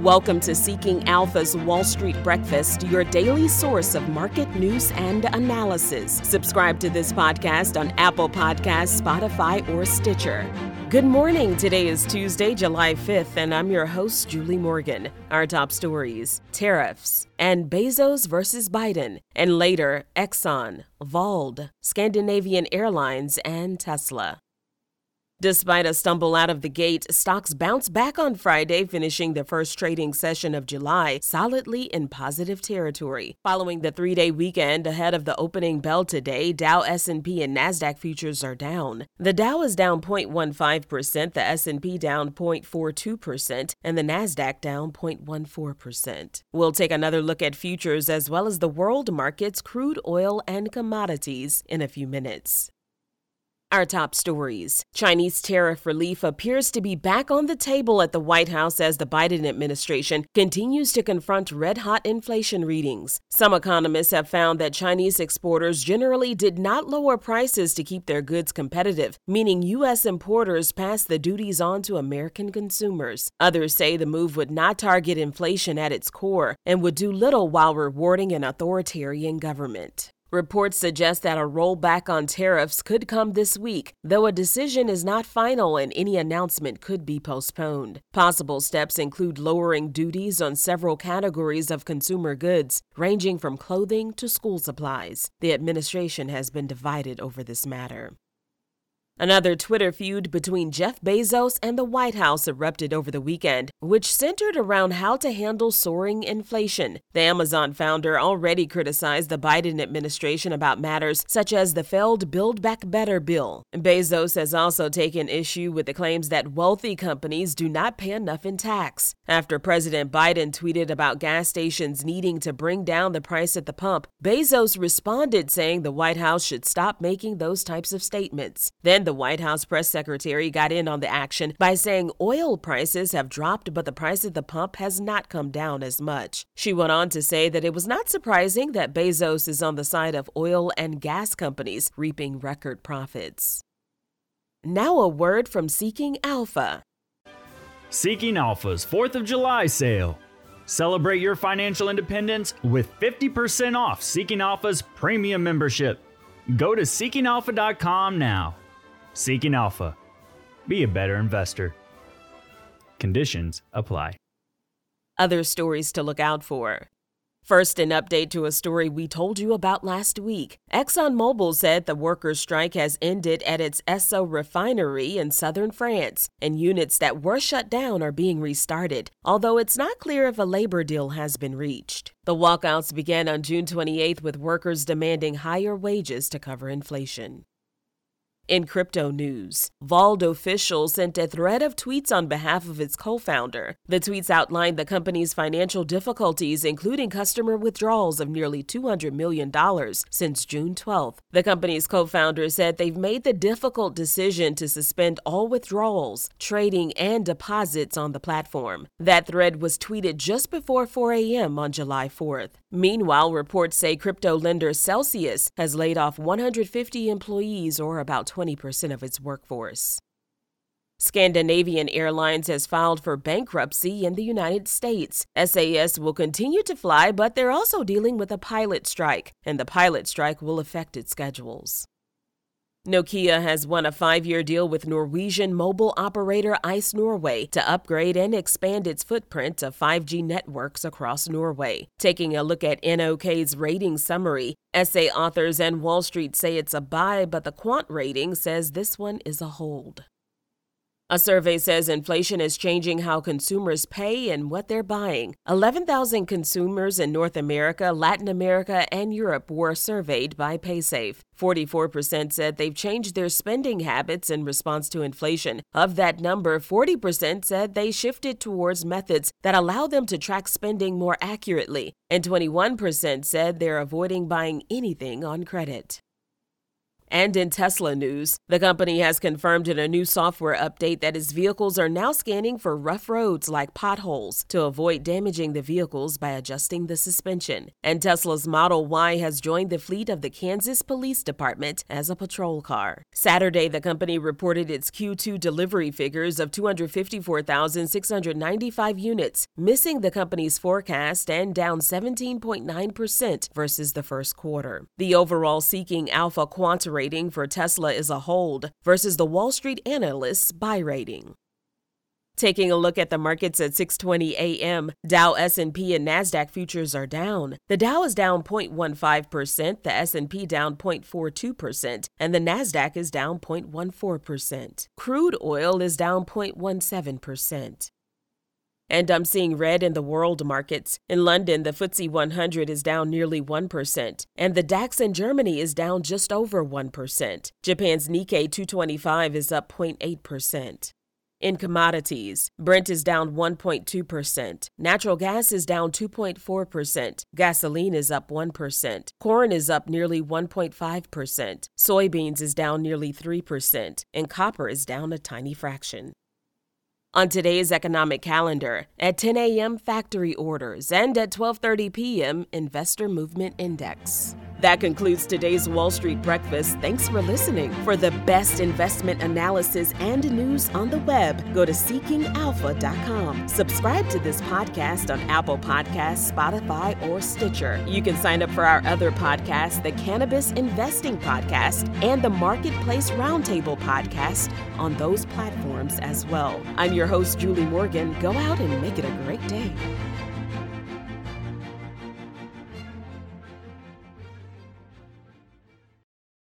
Welcome to Seeking Alpha's Wall Street Breakfast, your daily source of market news and analysis. Subscribe to this podcast on Apple Podcasts, Spotify, or Stitcher. Good morning. Today is Tuesday, July 5th, and I'm your host, Julie Morgan. Our top stories tariffs, and Bezos versus Biden, and later, Exxon, Vauld, Scandinavian Airlines, and Tesla. Despite a stumble out of the gate, stocks bounced back on Friday, finishing the first trading session of July solidly in positive territory. Following the 3-day weekend ahead of the opening bell today, Dow, S&P, and Nasdaq futures are down. The Dow is down 0.15%, the S&P down 0.42%, and the Nasdaq down 0.14%. We'll take another look at futures as well as the world markets, crude oil, and commodities in a few minutes. Our top stories Chinese tariff relief appears to be back on the table at the White House as the Biden administration continues to confront red hot inflation readings. Some economists have found that Chinese exporters generally did not lower prices to keep their goods competitive, meaning U.S. importers pass the duties on to American consumers. Others say the move would not target inflation at its core and would do little while rewarding an authoritarian government. Reports suggest that a rollback on tariffs could come this week, though a decision is not final and any announcement could be postponed. Possible steps include lowering duties on several categories of consumer goods, ranging from clothing to school supplies. The administration has been divided over this matter. Another Twitter feud between Jeff Bezos and the White House erupted over the weekend, which centered around how to handle soaring inflation. The Amazon founder already criticized the Biden administration about matters such as the failed Build Back Better bill. Bezos has also taken issue with the claims that wealthy companies do not pay enough in tax. After President Biden tweeted about gas stations needing to bring down the price at the pump, Bezos responded saying the White House should stop making those types of statements. Then the White House press secretary got in on the action by saying oil prices have dropped, but the price at the pump has not come down as much. She went on to say that it was not surprising that Bezos is on the side of oil and gas companies reaping record profits. Now, a word from Seeking Alpha. Seeking Alpha's 4th of July sale. Celebrate your financial independence with 50% off Seeking Alpha's premium membership. Go to seekingalpha.com now. Seeking Alpha. Be a better investor. Conditions apply. Other stories to look out for. First, an update to a story we told you about last week. ExxonMobil said the workers' strike has ended at its Esso refinery in southern France, and units that were shut down are being restarted, although it's not clear if a labor deal has been reached. The walkouts began on June 28th with workers demanding higher wages to cover inflation. In crypto news, Vauld official sent a thread of tweets on behalf of its co founder. The tweets outlined the company's financial difficulties, including customer withdrawals of nearly $200 million since June 12th. The company's co founder said they've made the difficult decision to suspend all withdrawals, trading, and deposits on the platform. That thread was tweeted just before 4 a.m. on July 4th. Meanwhile, reports say crypto lender Celsius has laid off 150 employees, or about 20% of its workforce. Scandinavian Airlines has filed for bankruptcy in the United States. SAS will continue to fly, but they're also dealing with a pilot strike, and the pilot strike will affect its schedules. Nokia has won a five year deal with Norwegian mobile operator Ice Norway to upgrade and expand its footprint of 5G networks across Norway. Taking a look at NOK's rating summary, SA authors and Wall Street say it's a buy, but the quant rating says this one is a hold. A survey says inflation is changing how consumers pay and what they're buying. 11,000 consumers in North America, Latin America, and Europe were surveyed by PaySafe. 44% said they've changed their spending habits in response to inflation. Of that number, 40% said they shifted towards methods that allow them to track spending more accurately, and 21% said they're avoiding buying anything on credit. And in Tesla news, the company has confirmed in a new software update that its vehicles are now scanning for rough roads like potholes to avoid damaging the vehicles by adjusting the suspension. And Tesla's Model Y has joined the fleet of the Kansas Police Department as a patrol car. Saturday, the company reported its Q2 delivery figures of 254,695 units, missing the company's forecast and down 17.9% versus the first quarter. The overall Seeking Alpha Quant rating for Tesla is a hold versus the Wall Street analysts' buy rating. Taking a look at the markets at 6:20 a.m., Dow, S&P and Nasdaq futures are down. The Dow is down 0.15%, the S&P down 0.42%, and the Nasdaq is down 0.14%. Crude oil is down 0.17%. And I'm seeing red in the world markets. In London, the FTSE 100 is down nearly 1%, and the DAX in Germany is down just over 1%. Japan's Nikkei 225 is up 0.8%. In commodities, Brent is down 1.2%, natural gas is down 2.4%, gasoline is up 1%, corn is up nearly 1.5%, soybeans is down nearly 3%, and copper is down a tiny fraction. On today's economic calendar, at 10 a.m. factory orders and at 12:30 p.m. investor movement index. That concludes today's Wall Street Breakfast. Thanks for listening. For the best investment analysis and news on the web, go to seekingalpha.com. Subscribe to this podcast on Apple Podcasts, Spotify, or Stitcher. You can sign up for our other podcasts, the Cannabis Investing Podcast and the Marketplace Roundtable Podcast on those platforms as well. I'm your host, Julie Morgan. Go out and make it a great day.